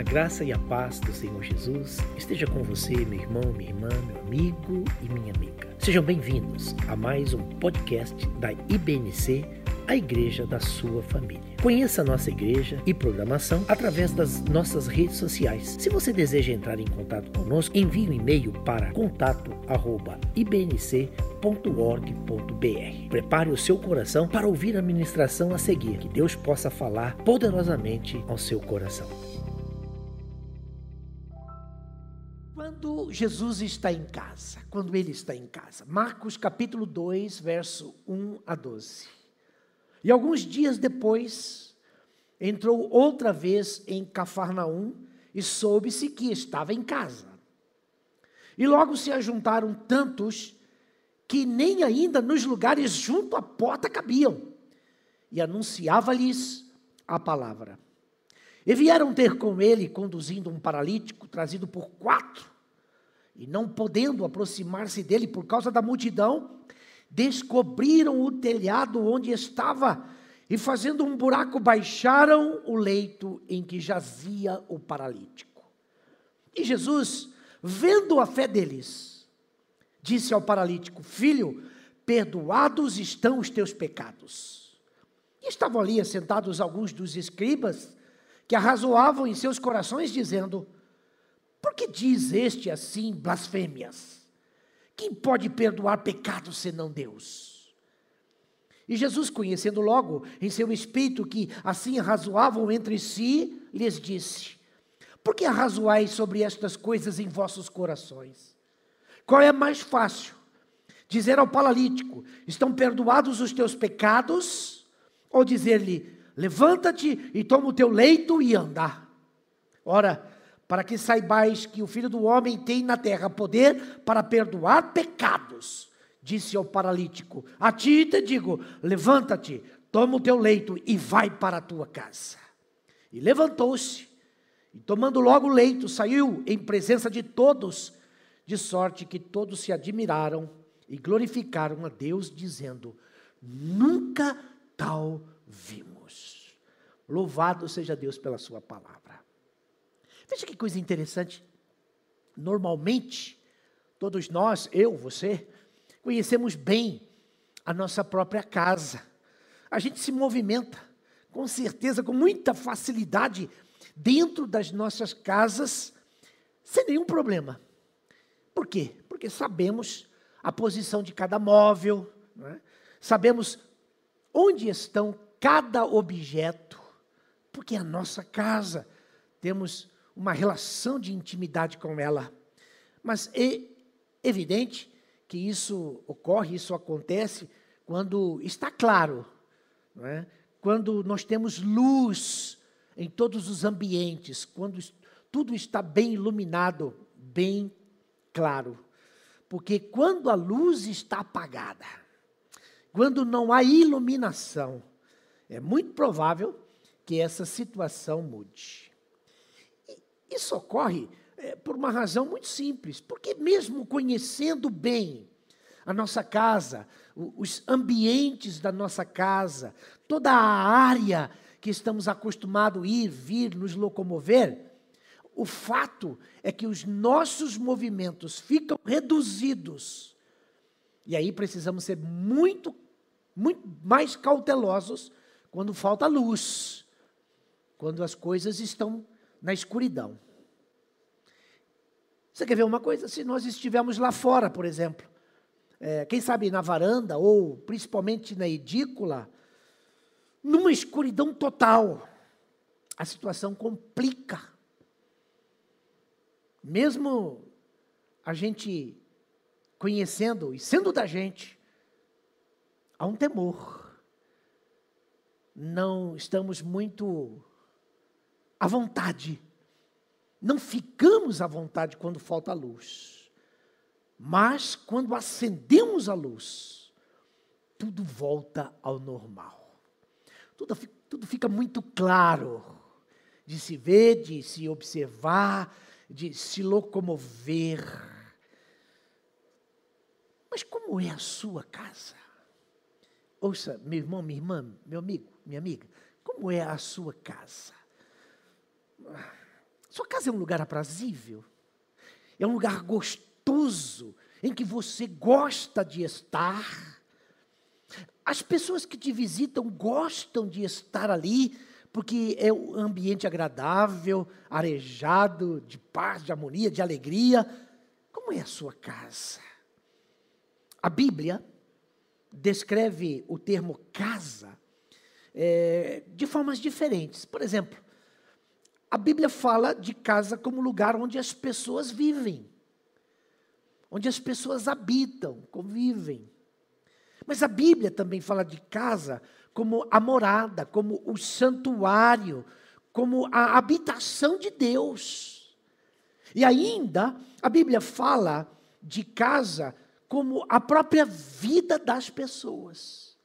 A graça e a paz do Senhor Jesus esteja com você, meu irmão, minha irmã, meu amigo e minha amiga. Sejam bem-vindos a mais um podcast da IBNC, a igreja da sua família. Conheça a nossa igreja e programação através das nossas redes sociais. Se você deseja entrar em contato conosco, envie um e-mail para contato@ibnc.org.br. Prepare o seu coração para ouvir a ministração a seguir. Que Deus possa falar poderosamente ao seu coração. Quando Jesus está em casa, quando ele está em casa. Marcos capítulo 2, verso 1 a 12. E alguns dias depois, entrou outra vez em Cafarnaum e soube-se que estava em casa. E logo se ajuntaram tantos que nem ainda nos lugares junto à porta cabiam. E anunciava-lhes a palavra. E vieram ter com ele, conduzindo um paralítico, trazido por quatro, e não podendo aproximar-se dele por causa da multidão, descobriram o telhado onde estava e, fazendo um buraco, baixaram o leito em que jazia o paralítico. E Jesus, vendo a fé deles, disse ao paralítico: Filho, perdoados estão os teus pecados. E estavam ali assentados alguns dos escribas que arrazoavam em seus corações, dizendo: por que diz este assim blasfêmias? Quem pode perdoar pecados senão Deus? E Jesus, conhecendo logo em seu espírito que assim arrazoavam entre si, lhes disse: Por que arrazoais sobre estas coisas em vossos corações? Qual é mais fácil? Dizer ao paralítico: Estão perdoados os teus pecados? Ou dizer-lhe: Levanta-te e toma o teu leito e anda? Ora, para que saibais que o Filho do Homem tem na terra poder para perdoar pecados. Disse ao paralítico: A ti te digo: levanta-te, toma o teu leito e vai para a tua casa. E levantou-se, e tomando logo o leito, saiu em presença de todos, de sorte que todos se admiraram e glorificaram a Deus, dizendo: Nunca tal vimos. Louvado seja Deus pela Sua palavra. Veja que coisa interessante. Normalmente, todos nós, eu, você, conhecemos bem a nossa própria casa. A gente se movimenta, com certeza, com muita facilidade, dentro das nossas casas, sem nenhum problema. Por quê? Porque sabemos a posição de cada móvel, é? sabemos onde estão cada objeto, porque é a nossa casa. Temos uma relação de intimidade com ela. Mas é evidente que isso ocorre, isso acontece quando está claro, não é? quando nós temos luz em todos os ambientes, quando tudo está bem iluminado, bem claro. Porque quando a luz está apagada, quando não há iluminação, é muito provável que essa situação mude. Isso ocorre é, por uma razão muito simples, porque mesmo conhecendo bem a nossa casa, os ambientes da nossa casa, toda a área que estamos acostumados a ir, vir, nos locomover, o fato é que os nossos movimentos ficam reduzidos. E aí precisamos ser muito, muito mais cautelosos quando falta luz, quando as coisas estão na escuridão. Você quer ver uma coisa? Se nós estivermos lá fora, por exemplo, é, quem sabe na varanda ou principalmente na edícula, numa escuridão total, a situação complica. Mesmo a gente conhecendo e sendo da gente, há um temor. Não estamos muito à vontade. Não ficamos à vontade quando falta luz. Mas quando acendemos a luz, tudo volta ao normal. Tudo, tudo fica muito claro de se ver, de se observar, de se locomover. Mas como é a sua casa? Ouça, meu irmão, minha irmã, meu amigo, minha amiga, como é a sua casa? Sua casa é um lugar aprazível? É um lugar gostoso em que você gosta de estar? As pessoas que te visitam gostam de estar ali porque é um ambiente agradável, arejado, de paz, de harmonia, de alegria. Como é a sua casa? A Bíblia descreve o termo casa é, de formas diferentes. Por exemplo, a Bíblia fala de casa como lugar onde as pessoas vivem, onde as pessoas habitam, convivem. Mas a Bíblia também fala de casa como a morada, como o santuário, como a habitação de Deus. E ainda a Bíblia fala de casa como a própria vida das pessoas.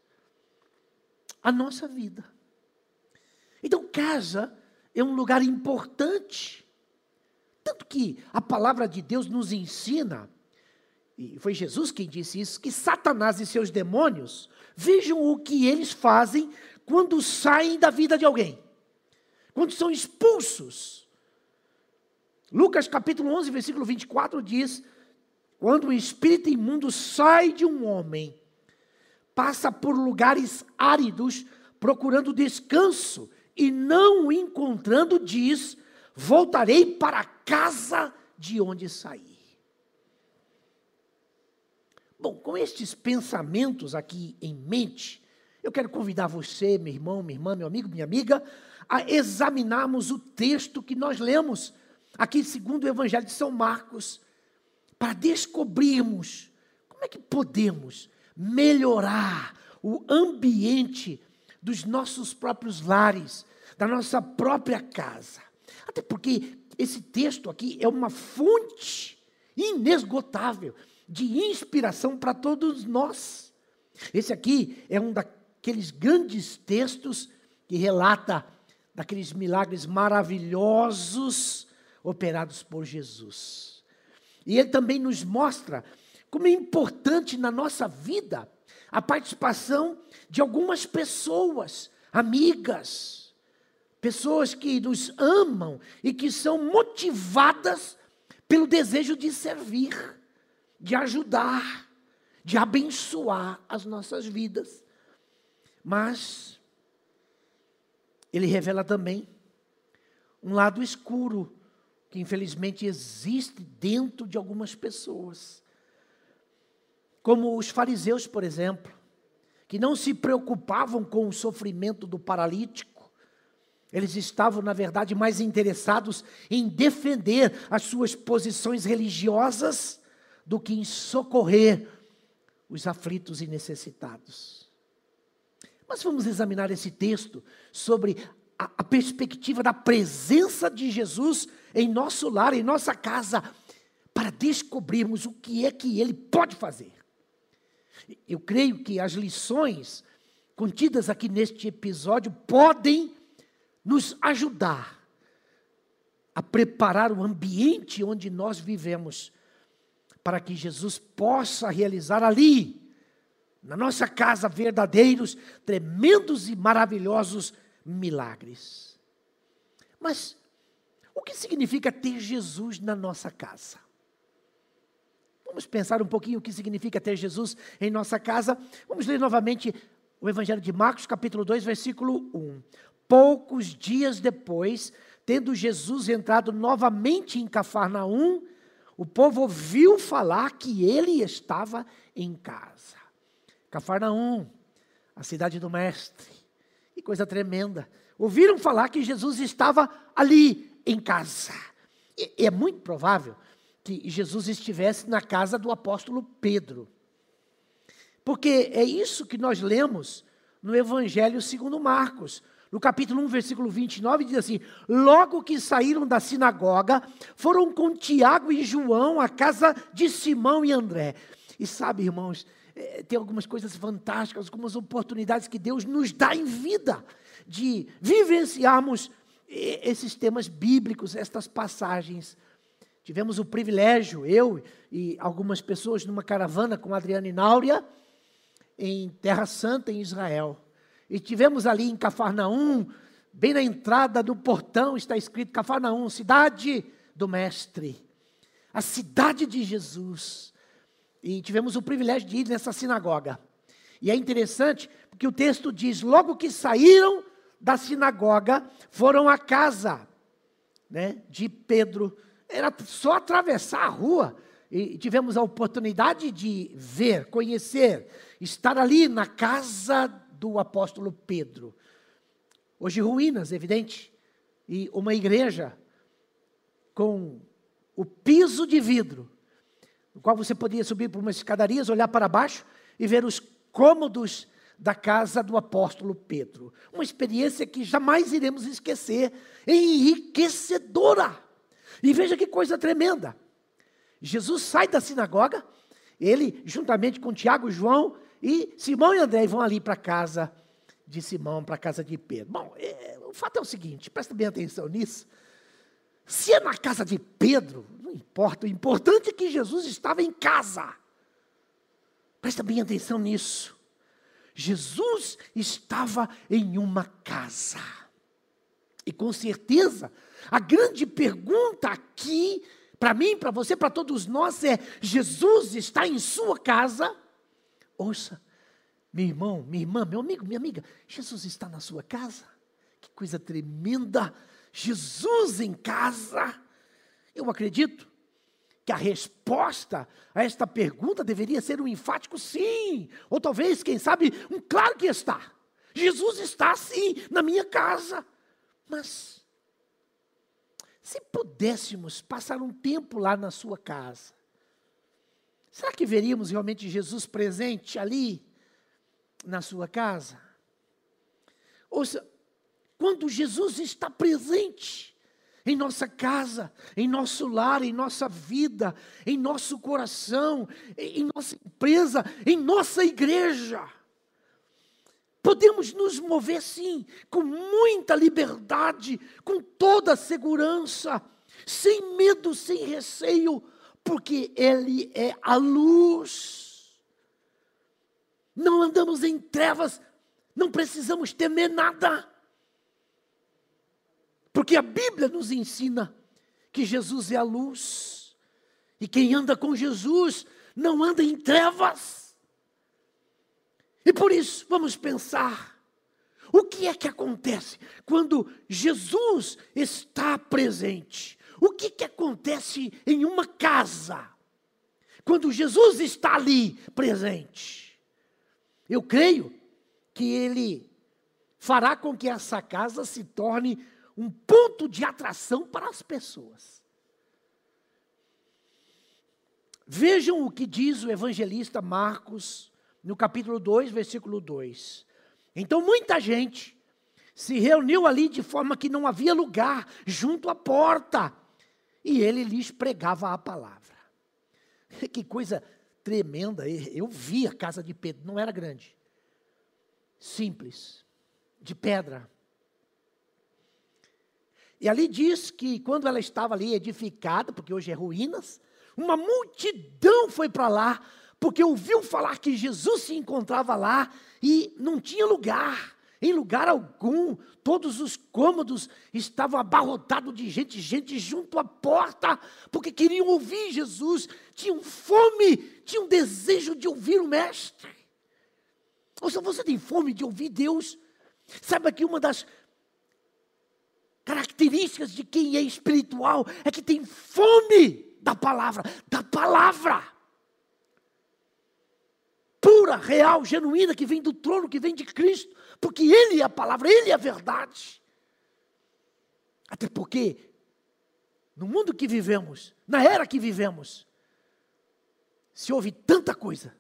A nossa vida. Então, casa é um lugar importante. Tanto que a palavra de Deus nos ensina, e foi Jesus quem disse isso, que Satanás e seus demônios vejam o que eles fazem quando saem da vida de alguém, quando são expulsos. Lucas capítulo 11, versículo 24 diz: quando o espírito imundo sai de um homem, passa por lugares áridos procurando descanso e não o encontrando, diz: Voltarei para a casa de onde saí. Bom, com estes pensamentos aqui em mente, eu quero convidar você, meu irmão, minha irmã, meu amigo, minha amiga, a examinarmos o texto que nós lemos aqui, segundo o Evangelho de São Marcos, para descobrirmos como é que podemos melhorar o ambiente dos nossos próprios lares, da nossa própria casa. Até porque esse texto aqui é uma fonte inesgotável de inspiração para todos nós. Esse aqui é um daqueles grandes textos que relata daqueles milagres maravilhosos operados por Jesus. E ele também nos mostra como é importante na nossa vida a participação de algumas pessoas, amigas, pessoas que nos amam e que são motivadas pelo desejo de servir, de ajudar, de abençoar as nossas vidas. Mas ele revela também um lado escuro que infelizmente existe dentro de algumas pessoas. Como os fariseus, por exemplo, que não se preocupavam com o sofrimento do paralítico, eles estavam, na verdade, mais interessados em defender as suas posições religiosas do que em socorrer os aflitos e necessitados. Mas vamos examinar esse texto sobre a, a perspectiva da presença de Jesus em nosso lar, em nossa casa, para descobrirmos o que é que Ele pode fazer. Eu creio que as lições contidas aqui neste episódio podem nos ajudar a preparar o ambiente onde nós vivemos, para que Jesus possa realizar ali, na nossa casa, verdadeiros, tremendos e maravilhosos milagres. Mas o que significa ter Jesus na nossa casa? Vamos pensar um pouquinho o que significa ter Jesus em nossa casa. Vamos ler novamente o Evangelho de Marcos, capítulo 2, versículo 1. Poucos dias depois, tendo Jesus entrado novamente em Cafarnaum, o povo ouviu falar que ele estava em casa. Cafarnaum, a cidade do Mestre. Que coisa tremenda. Ouviram falar que Jesus estava ali em casa. E é muito provável que Jesus estivesse na casa do apóstolo Pedro. Porque é isso que nós lemos no Evangelho segundo Marcos. No capítulo 1, versículo 29, diz assim: Logo que saíram da sinagoga, foram com Tiago e João à casa de Simão e André. E sabe, irmãos, é, tem algumas coisas fantásticas, algumas oportunidades que Deus nos dá em vida de vivenciarmos esses temas bíblicos, estas passagens. Tivemos o privilégio, eu e algumas pessoas, numa caravana com Adriana e Náurea, em Terra Santa, em Israel. E tivemos ali em Cafarnaum, bem na entrada do portão está escrito Cafarnaum, cidade do mestre. A cidade de Jesus. E tivemos o privilégio de ir nessa sinagoga. E é interessante porque o texto diz: logo que saíram da sinagoga, foram à casa né, de Pedro. Era só atravessar a rua. E tivemos a oportunidade de ver, conhecer, estar ali na casa do apóstolo Pedro. Hoje ruínas, evidente, e uma igreja com o piso de vidro, no qual você podia subir por umas escadarias, olhar para baixo e ver os cômodos da casa do apóstolo Pedro. Uma experiência que jamais iremos esquecer, enriquecedora. E veja que coisa tremenda. Jesus sai da sinagoga, ele, juntamente com Tiago, João e Simão e André, vão ali para casa de Simão, para casa de Pedro. Bom, é, o fato é o seguinte, presta bem atenção nisso. Se é na casa de Pedro, não importa, o importante é que Jesus estava em casa. Presta bem atenção nisso. Jesus estava em uma casa. E com certeza, a grande pergunta aqui, para mim, para você, para todos nós, é: Jesus está em sua casa? Ouça, meu irmão, minha irmã, meu amigo, minha amiga, Jesus está na sua casa? Que coisa tremenda! Jesus em casa. Eu acredito que a resposta a esta pergunta deveria ser um enfático sim, ou talvez, quem sabe, um claro que está. Jesus está sim na minha casa. Mas se pudéssemos passar um tempo lá na sua casa, será que veríamos realmente Jesus presente ali na sua casa? Ouça, quando Jesus está presente, em nossa casa, em nosso lar, em nossa vida, em nosso coração, em nossa empresa, em nossa igreja. Podemos nos mover sim, com muita liberdade, com toda segurança, sem medo, sem receio, porque Ele é a luz. Não andamos em trevas, não precisamos temer nada. Porque a Bíblia nos ensina que Jesus é a luz. E quem anda com Jesus não anda em trevas. E por isso, vamos pensar: o que é que acontece quando Jesus está presente? O que, que acontece em uma casa? Quando Jesus está ali presente? Eu creio que Ele fará com que essa casa se torne um ponto de atração para as pessoas. Vejam o que diz o evangelista Marcos no capítulo 2, versículo 2. Então muita gente se reuniu ali de forma que não havia lugar junto à porta, e ele lhes pregava a palavra. Que coisa tremenda! Eu vi a casa de Pedro, não era grande, simples, de pedra, e ali diz que quando ela estava ali edificada, porque hoje é ruínas, uma multidão foi para lá, porque ouviu falar que Jesus se encontrava lá e não tinha lugar, em lugar algum, todos os cômodos estavam abarrotados de gente, gente junto à porta, porque queriam ouvir Jesus, tinham fome, tinham desejo de ouvir o Mestre. Ou se você tem fome de ouvir Deus, Sabe que uma das características de quem é espiritual é que tem fome da palavra, da palavra. Pura, real, genuína, que vem do trono, que vem de Cristo, porque Ele é a palavra, Ele é a verdade. Até porque, no mundo que vivemos, na era que vivemos, se ouve tanta coisa,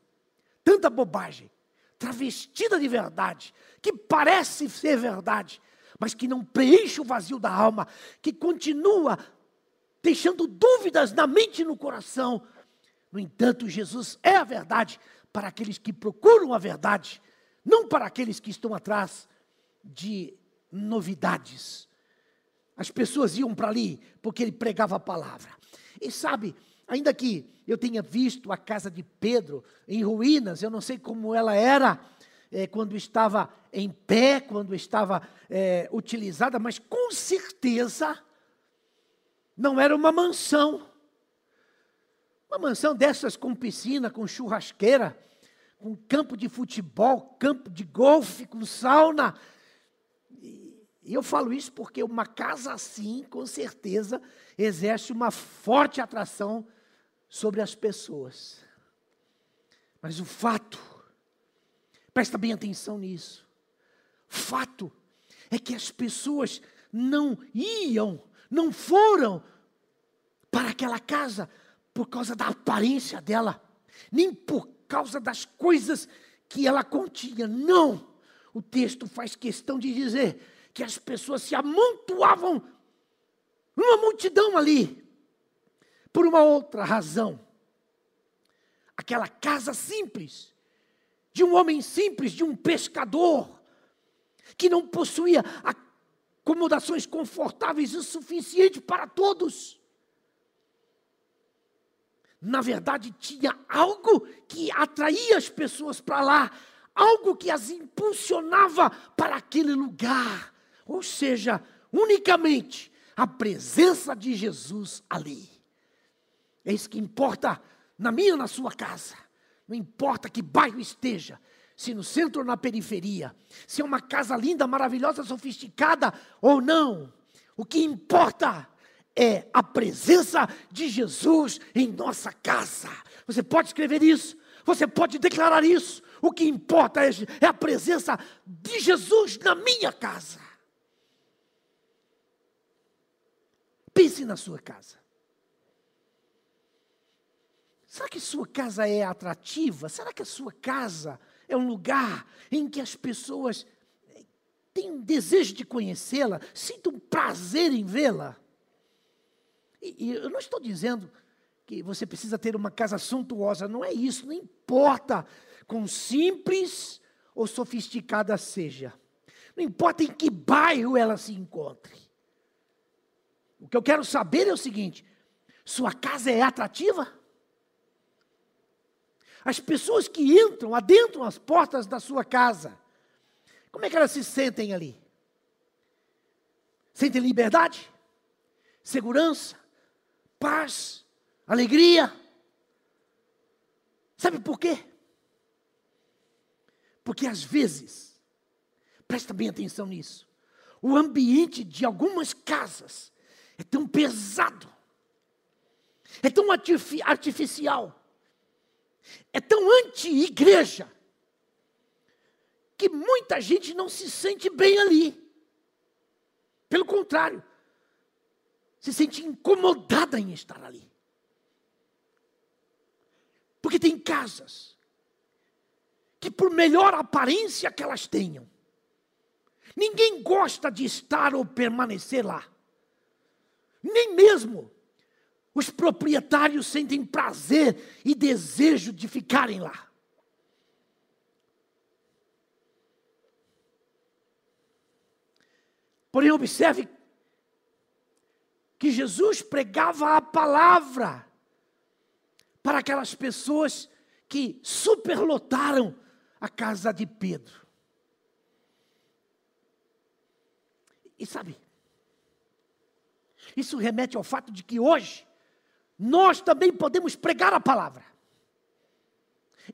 tanta bobagem, travestida de verdade, que parece ser verdade, mas que não preenche o vazio da alma, que continua deixando dúvidas na mente e no coração. No entanto, Jesus é a verdade para aqueles que procuram a verdade, não para aqueles que estão atrás de novidades. As pessoas iam para ali porque ele pregava a palavra. E sabe, ainda que eu tenha visto a casa de Pedro em ruínas, eu não sei como ela era, é, quando estava em pé, quando estava é, utilizada, mas com certeza não era uma mansão. Uma mansão dessas com piscina, com churrasqueira, com campo de futebol, campo de golfe, com sauna. E eu falo isso porque uma casa assim, com certeza, exerce uma forte atração sobre as pessoas. Mas o fato, presta bem atenção nisso, fato é que as pessoas não iam, não foram para aquela casa por causa da aparência dela, nem por causa das coisas que ela continha. Não! O texto faz questão de dizer que as pessoas se amontoavam numa multidão ali, por uma outra razão. Aquela casa simples, de um homem simples, de um pescador, que não possuía acomodações confortáveis o suficiente para todos. Na verdade, tinha algo que atraía as pessoas para lá, algo que as impulsionava para aquele lugar. Ou seja, unicamente a presença de Jesus ali. É isso que importa na minha na sua casa. Não importa que bairro esteja, se no centro ou na periferia, se é uma casa linda, maravilhosa, sofisticada ou não. O que importa é a presença de Jesus em nossa casa. Você pode escrever isso, você pode declarar isso. O que importa é, é a presença de Jesus na minha casa. Pense na sua casa. Será que sua casa é atrativa? Será que a sua casa é um lugar em que as pessoas têm um desejo de conhecê-la, sintam prazer em vê-la? E, e eu não estou dizendo que você precisa ter uma casa suntuosa, não é isso, não importa quão simples ou sofisticada seja, não importa em que bairro ela se encontre. O que eu quero saber é o seguinte: sua casa é atrativa? As pessoas que entram, adentram as portas da sua casa, como é que elas se sentem ali? Sentem liberdade? Segurança? Paz? Alegria? Sabe por quê? Porque às vezes, presta bem atenção nisso, o ambiente de algumas casas é tão pesado, é tão artificial, é tão anti-igreja, que muita gente não se sente bem ali. Pelo contrário, se sente incomodada em estar ali. Porque tem casas que, por melhor aparência que elas tenham, ninguém gosta de estar ou permanecer lá. Nem mesmo os proprietários sentem prazer e desejo de ficarem lá. Porém, observe que Jesus pregava a palavra para aquelas pessoas que superlotaram a casa de Pedro. E sabe, isso remete ao fato de que hoje nós também podemos pregar a palavra.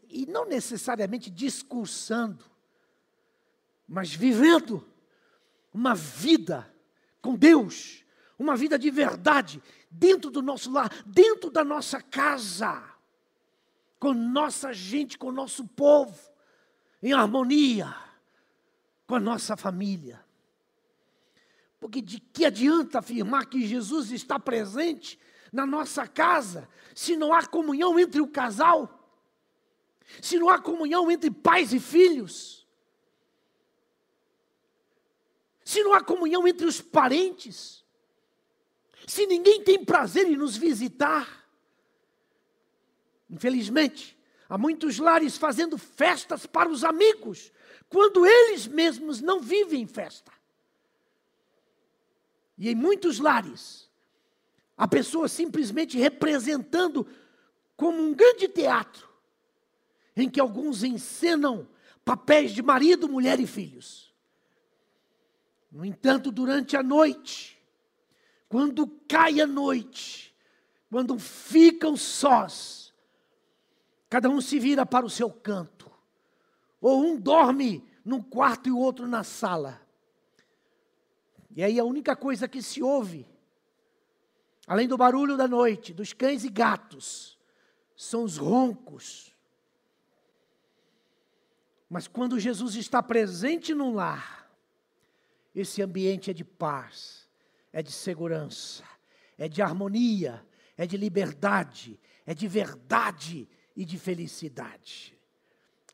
E não necessariamente discursando, mas vivendo uma vida com Deus, uma vida de verdade, dentro do nosso lar, dentro da nossa casa, com nossa gente, com nosso povo, em harmonia com a nossa família. Porque de que adianta afirmar que Jesus está presente na nossa casa se não há comunhão entre o casal? Se não há comunhão entre pais e filhos? Se não há comunhão entre os parentes? Se ninguém tem prazer em nos visitar? Infelizmente, há muitos lares fazendo festas para os amigos, quando eles mesmos não vivem festa. E em muitos lares, a pessoa simplesmente representando como um grande teatro, em que alguns encenam papéis de marido, mulher e filhos. No entanto, durante a noite, quando cai a noite, quando ficam sós, cada um se vira para o seu canto, ou um dorme num quarto e o outro na sala. E aí a única coisa que se ouve, além do barulho da noite, dos cães e gatos, são os roncos. Mas quando Jesus está presente num lar, esse ambiente é de paz, é de segurança, é de harmonia, é de liberdade, é de verdade e de felicidade.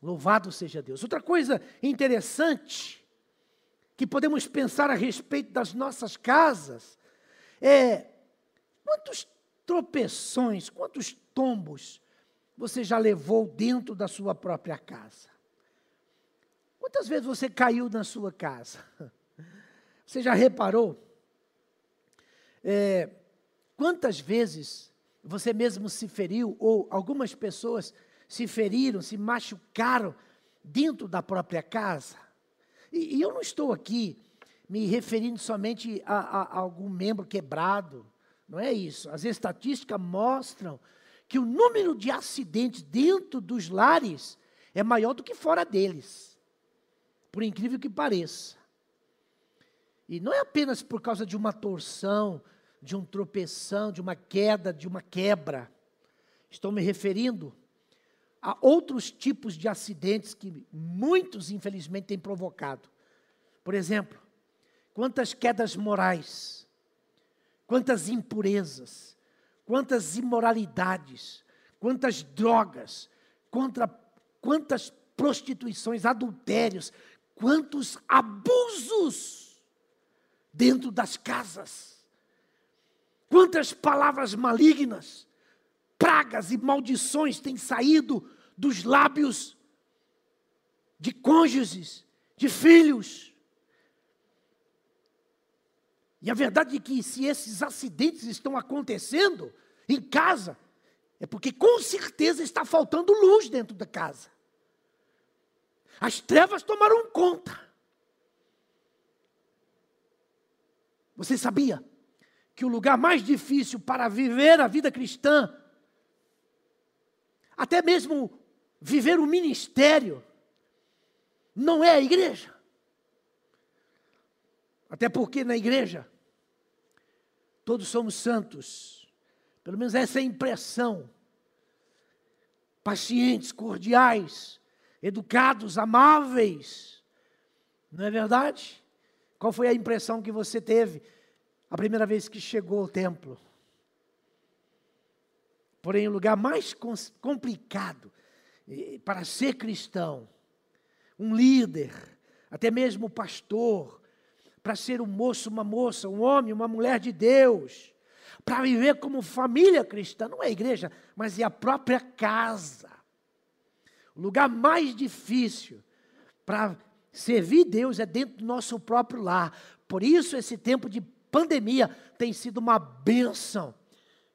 Louvado seja Deus. Outra coisa interessante que podemos pensar a respeito das nossas casas é quantos tropeções, quantos tombos você já levou dentro da sua própria casa? Quantas vezes você caiu na sua casa? Você já reparou? É, quantas vezes você mesmo se feriu, ou algumas pessoas se feriram, se machucaram dentro da própria casa. E, e eu não estou aqui me referindo somente a, a, a algum membro quebrado, não é isso. As estatísticas mostram que o número de acidentes dentro dos lares é maior do que fora deles, por incrível que pareça. E não é apenas por causa de uma torção, de um tropeção, de uma queda, de uma quebra. Estou me referindo Há outros tipos de acidentes que muitos, infelizmente, têm provocado. Por exemplo, quantas quedas morais, quantas impurezas, quantas imoralidades, quantas drogas, contra, quantas prostituições, adultérios, quantos abusos dentro das casas, quantas palavras malignas, pragas e maldições têm saído dos lábios de cônjuges, de filhos. E a verdade é que se esses acidentes estão acontecendo em casa, é porque com certeza está faltando luz dentro da casa. As trevas tomaram conta. Você sabia que o lugar mais difícil para viver a vida cristã até mesmo viver o ministério, não é a igreja. Até porque na igreja, todos somos santos, pelo menos essa é a impressão. Pacientes, cordiais, educados, amáveis, não é verdade? Qual foi a impressão que você teve a primeira vez que chegou ao templo? Porém, o lugar mais complicado para ser cristão, um líder, até mesmo pastor, para ser um moço, uma moça, um homem, uma mulher de Deus, para viver como família cristã, não é a igreja, mas é a própria casa. O lugar mais difícil para servir Deus é dentro do nosso próprio lar. Por isso, esse tempo de pandemia tem sido uma bênção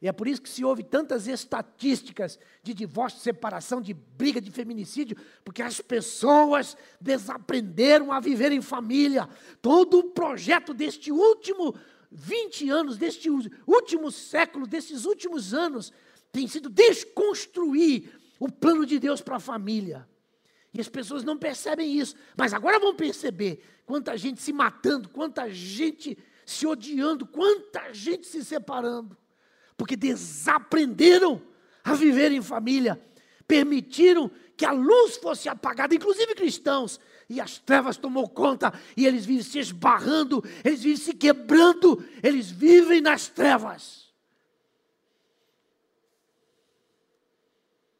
e é por isso que se ouve tantas estatísticas de divórcio, separação, de briga, de feminicídio, porque as pessoas desaprenderam a viver em família. Todo o projeto deste último 20 anos, deste último século, desses últimos anos, tem sido desconstruir o plano de Deus para a família. E as pessoas não percebem isso, mas agora vão perceber quanta gente se matando, quanta gente se odiando, quanta gente se separando. Porque desaprenderam a viver em família, permitiram que a luz fosse apagada, inclusive cristãos, e as trevas tomou conta, e eles vivem se esbarrando, eles vivem se quebrando, eles vivem nas trevas.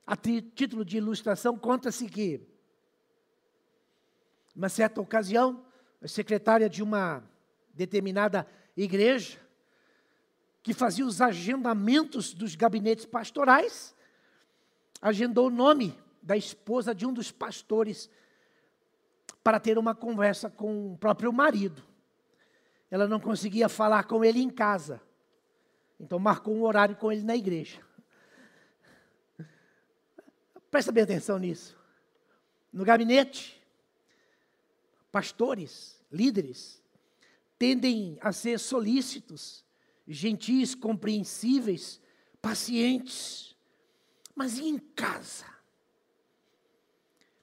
A título de ilustração, conta-se que, uma certa ocasião, a secretária de uma determinada igreja que fazia os agendamentos dos gabinetes pastorais, agendou o nome da esposa de um dos pastores para ter uma conversa com o próprio marido. Ela não conseguia falar com ele em casa, então marcou um horário com ele na igreja. Presta bem atenção nisso. No gabinete, pastores, líderes, tendem a ser solícitos, gentis, compreensíveis, pacientes. Mas e em casa?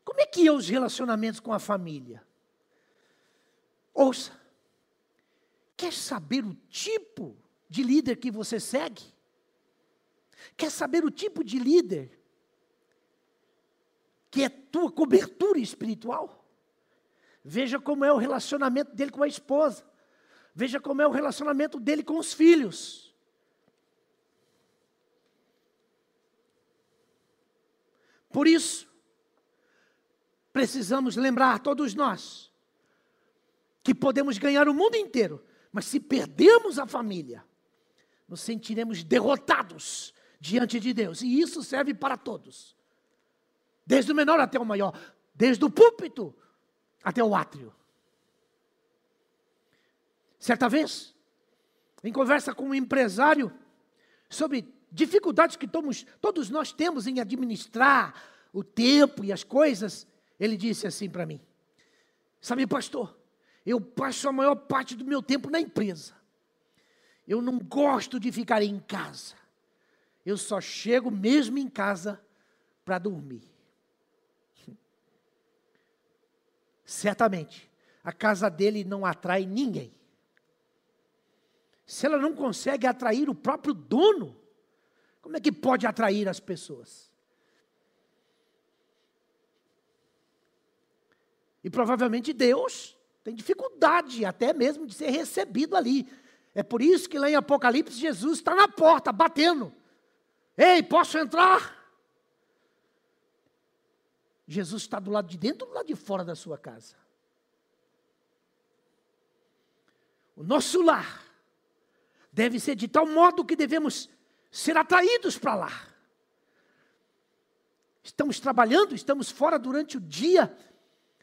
Como é que é os relacionamentos com a família? Ouça. Quer saber o tipo de líder que você segue? Quer saber o tipo de líder que é tua cobertura espiritual? Veja como é o relacionamento dele com a esposa. Veja como é o relacionamento dele com os filhos. Por isso, precisamos lembrar, todos nós, que podemos ganhar o mundo inteiro, mas se perdermos a família, nos sentiremos derrotados diante de Deus, e isso serve para todos, desde o menor até o maior, desde o púlpito até o átrio. Certa vez, em conversa com um empresário sobre dificuldades que todos, todos nós temos em administrar o tempo e as coisas, ele disse assim para mim: Sabe, pastor, eu passo a maior parte do meu tempo na empresa. Eu não gosto de ficar em casa. Eu só chego mesmo em casa para dormir. Certamente, a casa dele não atrai ninguém se ela não consegue atrair o próprio dono, como é que pode atrair as pessoas? E provavelmente Deus tem dificuldade até mesmo de ser recebido ali. É por isso que lá em Apocalipse Jesus está na porta, batendo. Ei, posso entrar? Jesus está do lado de dentro ou do lado de fora da sua casa? O nosso lar deve ser de tal modo que devemos ser atraídos para lá. Estamos trabalhando, estamos fora durante o dia,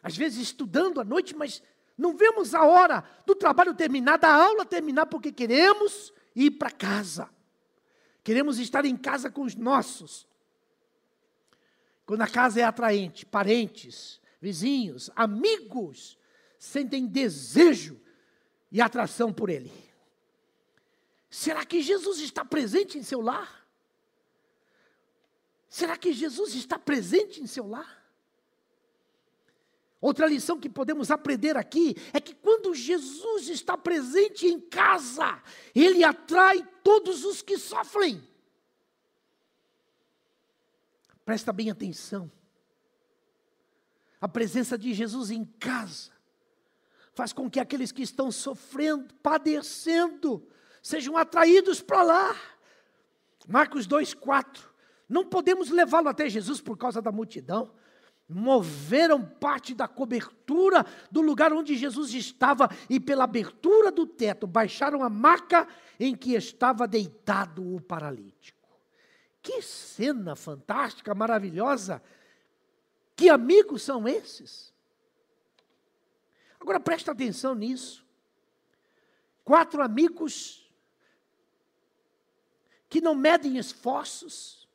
às vezes estudando à noite, mas não vemos a hora do trabalho terminar, da aula terminar, porque queremos ir para casa. Queremos estar em casa com os nossos. Quando a casa é atraente, parentes, vizinhos, amigos sentem desejo e atração por ele. Será que Jesus está presente em seu lar? Será que Jesus está presente em seu lar? Outra lição que podemos aprender aqui é que quando Jesus está presente em casa, ele atrai todos os que sofrem. Presta bem atenção. A presença de Jesus em casa faz com que aqueles que estão sofrendo, padecendo, sejam atraídos para lá. Marcos 2,4. Não podemos levá-lo até Jesus por causa da multidão. Moveram parte da cobertura do lugar onde Jesus estava e, pela abertura do teto, baixaram a maca em que estava deitado o paralítico. Que cena fantástica, maravilhosa! Que amigos são esses? Agora presta atenção nisso. Quatro amigos que não medem esforços,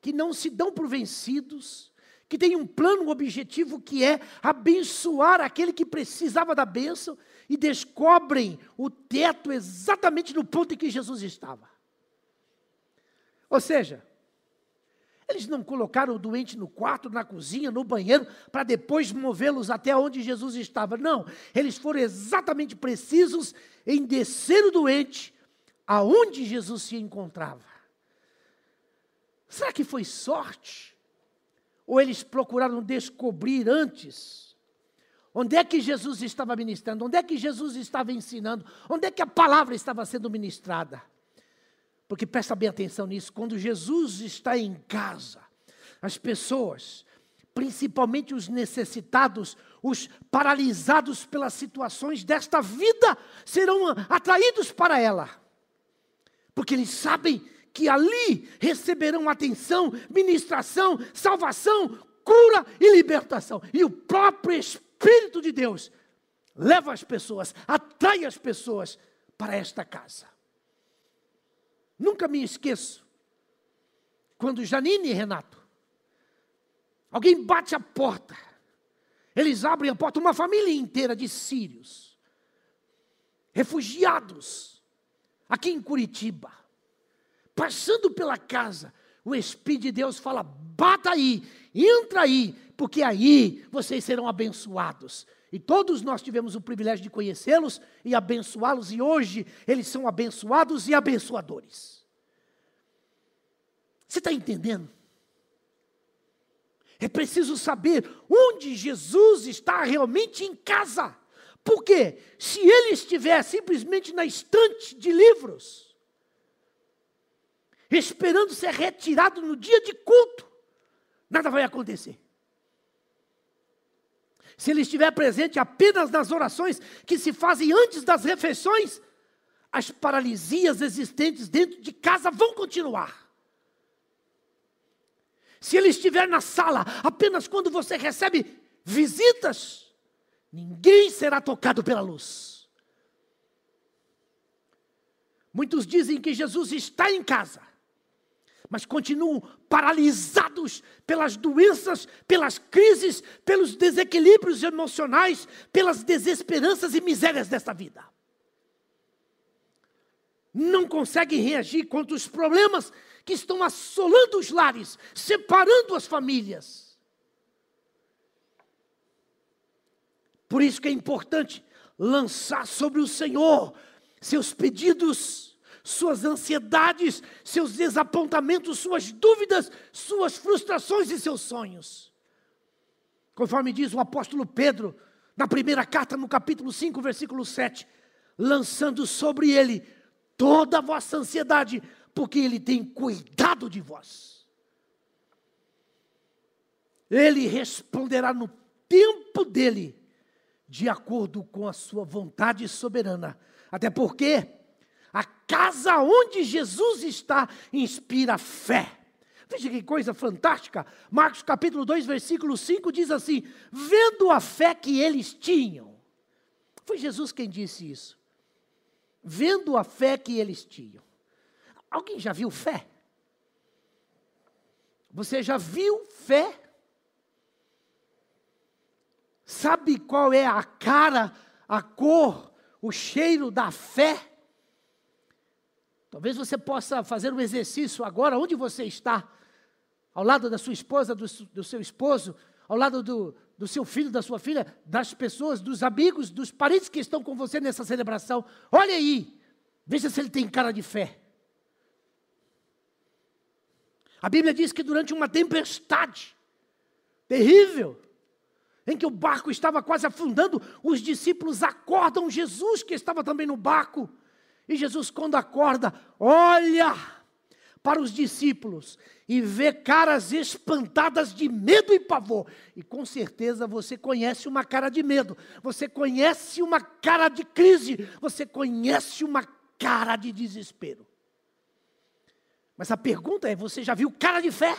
que não se dão por vencidos, que têm um plano, um objetivo que é abençoar aquele que precisava da bênção e descobrem o teto exatamente no ponto em que Jesus estava. Ou seja, eles não colocaram o doente no quarto, na cozinha, no banheiro, para depois movê-los até onde Jesus estava. Não, eles foram exatamente precisos em descer o doente aonde Jesus se encontrava. Será que foi sorte? Ou eles procuraram descobrir antes? Onde é que Jesus estava ministrando? Onde é que Jesus estava ensinando? Onde é que a palavra estava sendo ministrada? Porque presta bem atenção nisso, quando Jesus está em casa, as pessoas, principalmente os necessitados, os paralisados pelas situações desta vida, serão atraídos para ela porque eles sabem que ali receberão atenção, ministração, salvação, cura e libertação. E o próprio Espírito de Deus leva as pessoas, atrai as pessoas para esta casa. Nunca me esqueço quando Janine e Renato, alguém bate a porta. Eles abrem a porta, uma família inteira de sírios, refugiados, aqui em Curitiba, passando pela casa, o Espírito de Deus fala: bata aí, entra aí, porque aí vocês serão abençoados. E todos nós tivemos o privilégio de conhecê-los e abençoá-los, e hoje eles são abençoados e abençoadores. Você está entendendo? É preciso saber onde Jesus está realmente em casa. Porque se ele estiver simplesmente na estante de livros, esperando ser retirado no dia de culto, nada vai acontecer. Se ele estiver presente apenas nas orações que se fazem antes das refeições, as paralisias existentes dentro de casa vão continuar. Se ele estiver na sala apenas quando você recebe visitas, ninguém será tocado pela luz. Muitos dizem que Jesus está em casa, mas continuam paralisados pelas doenças, pelas crises, pelos desequilíbrios emocionais, pelas desesperanças e misérias desta vida. Não conseguem reagir contra os problemas que estão assolando os lares, separando as famílias. Por isso que é importante lançar sobre o Senhor seus pedidos, suas ansiedades, seus desapontamentos, suas dúvidas, suas frustrações e seus sonhos. Conforme diz o apóstolo Pedro, na primeira carta, no capítulo 5, versículo 7, lançando sobre ele toda a vossa ansiedade, porque Ele tem cuidado de vós. Ele responderá no tempo dele, de acordo com a sua vontade soberana. Até porque casa onde Jesus está inspira fé. Veja que coisa fantástica. Marcos capítulo 2, versículo 5 diz assim: Vendo a fé que eles tinham. Foi Jesus quem disse isso. Vendo a fé que eles tinham. Alguém já viu fé? Você já viu fé? Sabe qual é a cara, a cor, o cheiro da fé? Talvez você possa fazer um exercício agora, onde você está, ao lado da sua esposa, do, do seu esposo, ao lado do, do seu filho, da sua filha, das pessoas, dos amigos, dos parentes que estão com você nessa celebração. Olha aí, veja se ele tem cara de fé. A Bíblia diz que durante uma tempestade terrível, em que o barco estava quase afundando, os discípulos acordam Jesus, que estava também no barco. E Jesus, quando acorda, olha para os discípulos e vê caras espantadas de medo e pavor. E com certeza você conhece uma cara de medo, você conhece uma cara de crise, você conhece uma cara de desespero. Mas a pergunta é: você já viu cara de fé?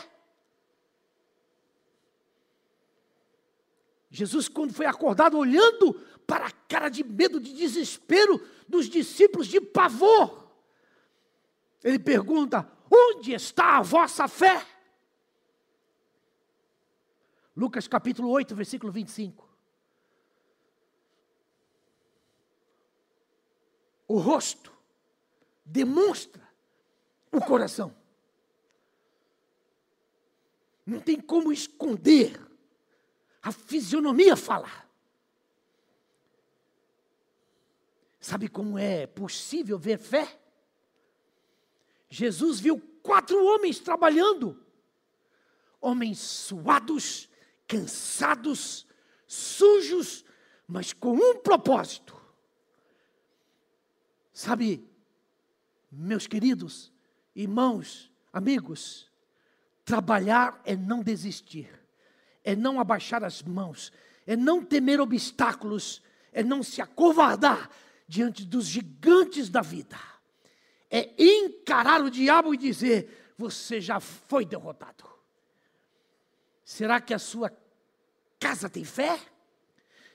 Jesus, quando foi acordado, olhando para a cara de medo, de desespero dos discípulos, de pavor, ele pergunta: onde está a vossa fé? Lucas capítulo 8, versículo 25. O rosto demonstra o coração. Não tem como esconder. A fisionomia fala. Sabe como é possível ver fé? Jesus viu quatro homens trabalhando, homens suados, cansados, sujos, mas com um propósito. Sabe, meus queridos, Irmãos, amigos, trabalhar é não desistir, é não abaixar as mãos, é não temer obstáculos, é não se acovardar diante dos gigantes da vida, é encarar o diabo e dizer: Você já foi derrotado. Será que a sua casa tem fé?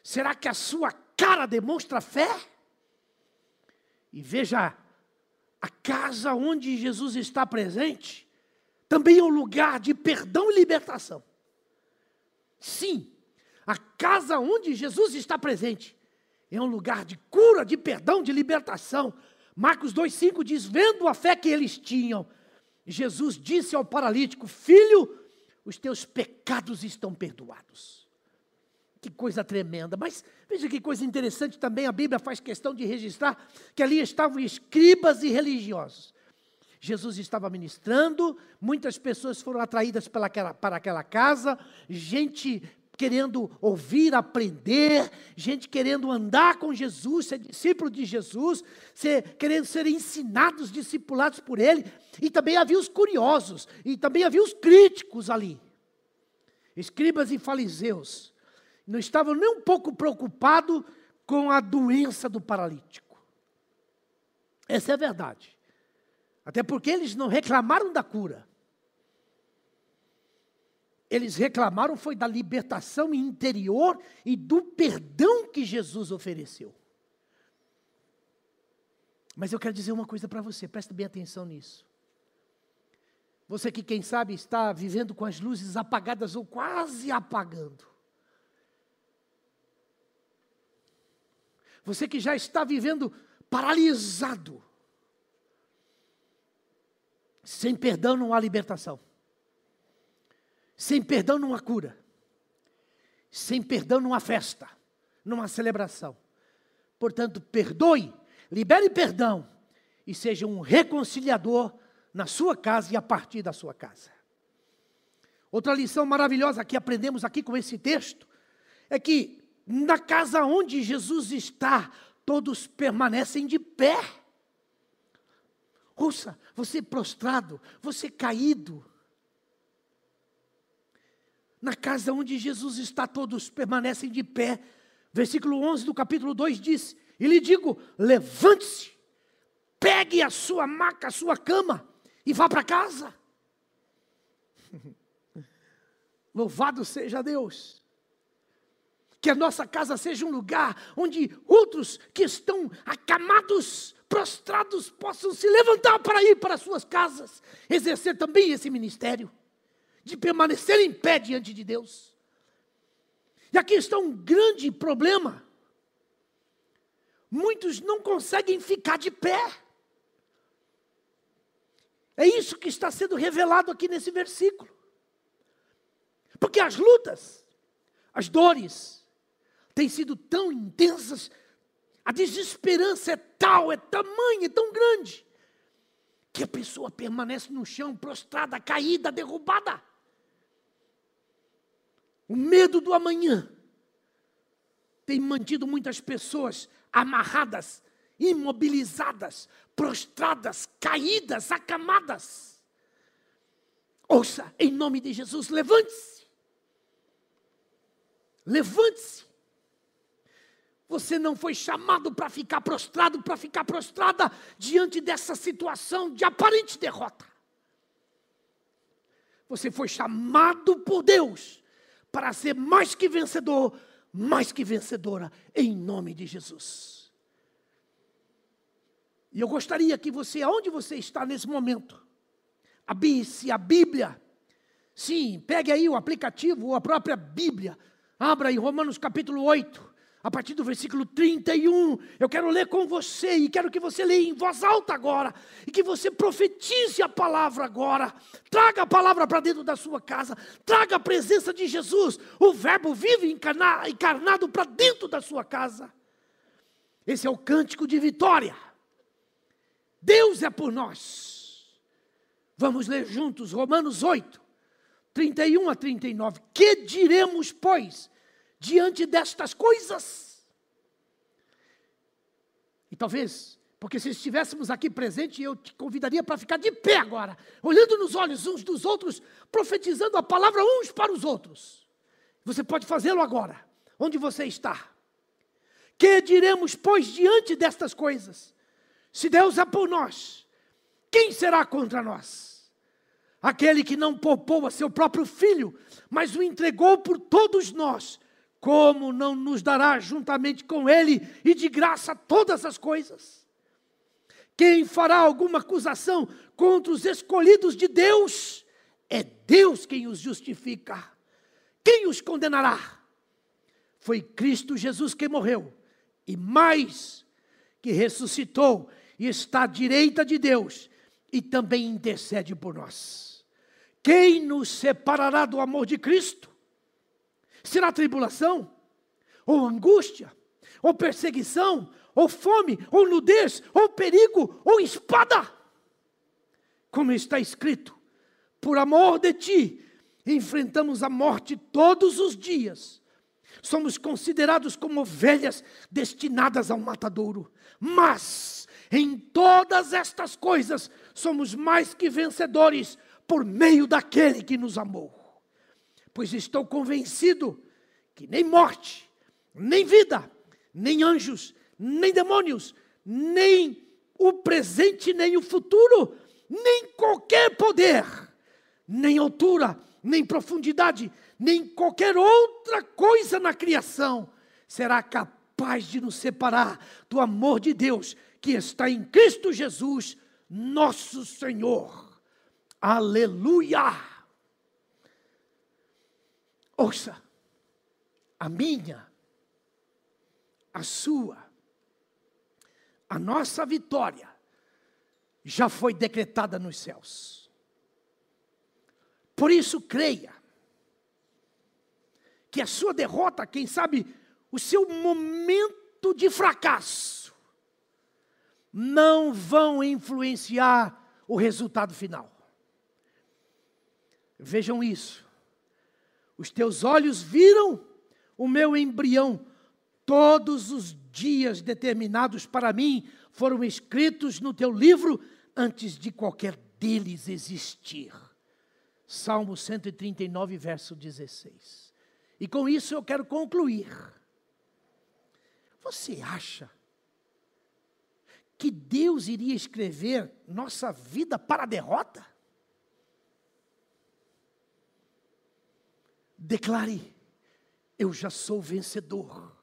Será que a sua cara demonstra fé? E veja a casa onde Jesus está presente também é um lugar de perdão e libertação. Sim, A casa onde Jesus está presente é um lugar de cura, de perdão, de libertação. Marcos 2,5 diz: Vendo a fé que eles tinham, Jesus disse ao paralítico: Filho, os teus pecados estão perdoados. Que coisa tremenda. Mas veja que coisa interessante também, a Bíblia faz questão de registrar que ali estavam escribas e religiosos. Jesus estava ministrando, muitas pessoas foram atraídas aquela, para aquela casa, gente querendo ouvir, aprender, gente querendo andar com Jesus, ser discípulo de Jesus, ser, querendo ser ensinados, discipulados por Ele. E também havia os curiosos, e também havia os críticos ali. Escribas e fariseus. Não estavam nem um pouco preocupados com a doença do paralítico. Essa é a verdade. Até porque eles não reclamaram da cura eles reclamaram foi da libertação interior e do perdão que Jesus ofereceu. Mas eu quero dizer uma coisa para você, presta bem atenção nisso. Você que, quem sabe, está vivendo com as luzes apagadas ou quase apagando. Você que já está vivendo paralisado. Sem perdão não há libertação. Sem perdão não há cura. Sem perdão não há festa, não há celebração. Portanto, perdoe, libere perdão e seja um reconciliador na sua casa e a partir da sua casa. Outra lição maravilhosa que aprendemos aqui com esse texto é que na casa onde Jesus está, todos permanecem de pé. Ouça, você prostrado, você caído, na casa onde Jesus está, todos permanecem de pé. Versículo 11 do capítulo 2 diz: E lhe digo: levante-se, pegue a sua maca, a sua cama e vá para casa. Louvado seja Deus. Que a nossa casa seja um lugar onde outros que estão acamados, prostrados, possam se levantar para ir para suas casas, exercer também esse ministério de permanecer em pé diante de Deus. E aqui está um grande problema. Muitos não conseguem ficar de pé. É isso que está sendo revelado aqui nesse versículo. Porque as lutas, as dores, têm sido tão intensas, a desesperança é tal, é tamanha, é tão grande, que a pessoa permanece no chão, prostrada, caída, derrubada. O medo do amanhã tem mantido muitas pessoas amarradas, imobilizadas, prostradas, caídas, acamadas. Ouça, em nome de Jesus, levante-se. Levante-se. Você não foi chamado para ficar prostrado, para ficar prostrada diante dessa situação de aparente derrota. Você foi chamado por Deus para ser mais que vencedor, mais que vencedora, em nome de Jesus. E eu gostaria que você, aonde você está nesse momento, abrisse a Bíblia. Sim, pegue aí o aplicativo ou a própria Bíblia. Abra aí Romanos capítulo 8 a partir do versículo 31. Eu quero ler com você e quero que você leia em voz alta agora e que você profetize a palavra agora. Traga a palavra para dentro da sua casa, traga a presença de Jesus, o Verbo vivo encarnado para dentro da sua casa. Esse é o cântico de vitória. Deus é por nós. Vamos ler juntos Romanos 8, 31 a 39. Que diremos, pois? Diante destas coisas. E talvez, porque se estivéssemos aqui presente, eu te convidaria para ficar de pé agora, olhando nos olhos uns dos outros, profetizando a palavra uns para os outros. Você pode fazê-lo agora, onde você está. Que diremos, pois, diante destas coisas? Se Deus é por nós, quem será contra nós? Aquele que não poupou a seu próprio filho, mas o entregou por todos nós, como não nos dará juntamente com Ele e de graça todas as coisas? Quem fará alguma acusação contra os escolhidos de Deus? É Deus quem os justifica. Quem os condenará? foi Cristo Jesus que morreu, e mais, que ressuscitou e está à direita de Deus e também intercede por nós. Quem nos separará do amor de Cristo? Será tribulação? Ou angústia? Ou perseguição? Ou fome? Ou nudez? Ou perigo? Ou espada? Como está escrito, por amor de ti, enfrentamos a morte todos os dias. Somos considerados como ovelhas destinadas ao matadouro. Mas, em todas estas coisas, somos mais que vencedores por meio daquele que nos amou. Pois estou convencido que nem morte, nem vida, nem anjos, nem demônios, nem o presente, nem o futuro, nem qualquer poder, nem altura, nem profundidade, nem qualquer outra coisa na criação será capaz de nos separar do amor de Deus que está em Cristo Jesus, nosso Senhor. Aleluia! Ouça, a minha, a sua, a nossa vitória já foi decretada nos céus. Por isso, creia que a sua derrota, quem sabe, o seu momento de fracasso, não vão influenciar o resultado final. Vejam isso. Os teus olhos viram o meu embrião. Todos os dias determinados para mim foram escritos no teu livro antes de qualquer deles existir. Salmo 139, verso 16. E com isso eu quero concluir. Você acha que Deus iria escrever nossa vida para a derrota? Declare: Eu já sou vencedor.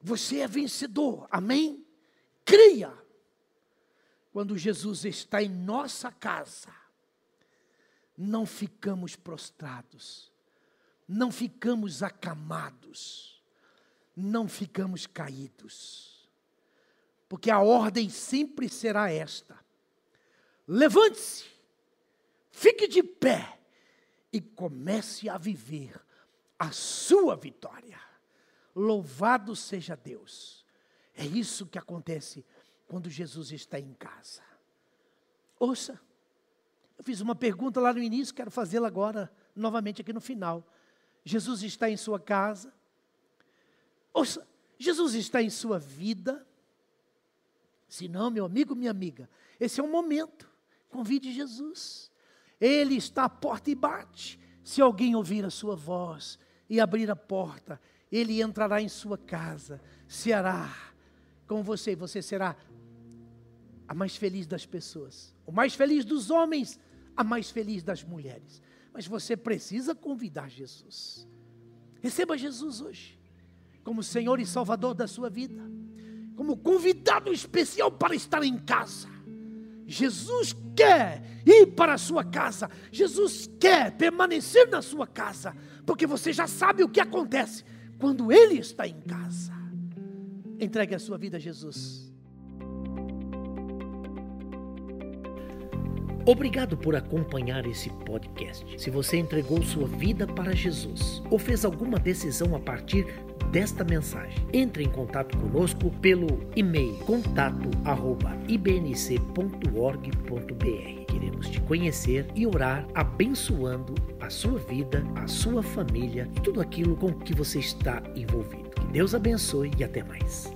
Você é vencedor, amém? Creia. Quando Jesus está em nossa casa, não ficamos prostrados, não ficamos acamados, não ficamos caídos, porque a ordem sempre será esta: levante-se, fique de pé e comece a viver a sua vitória. Louvado seja Deus. É isso que acontece quando Jesus está em casa. Ouça, eu fiz uma pergunta lá no início, quero fazê-la agora, novamente aqui no final. Jesus está em sua casa? Ouça, Jesus está em sua vida? Se não, meu amigo, minha amiga, esse é o momento. Convide Jesus. Ele está à porta e bate. Se alguém ouvir a sua voz e abrir a porta, ele entrará em sua casa, se hará com você, você será a mais feliz das pessoas, o mais feliz dos homens, a mais feliz das mulheres. Mas você precisa convidar Jesus. Receba Jesus hoje, como Senhor e Salvador da sua vida, como convidado especial para estar em casa. Jesus quer ir para a sua casa, Jesus quer permanecer na sua casa, porque você já sabe o que acontece quando Ele está em casa. Entregue a sua vida a Jesus. Obrigado por acompanhar esse podcast. Se você entregou sua vida para Jesus ou fez alguma decisão a partir desta mensagem, entre em contato conosco pelo e-mail contato@ibnc.org.br. Queremos te conhecer e orar abençoando a sua vida, a sua família e tudo aquilo com que você está envolvido. Que Deus abençoe e até mais.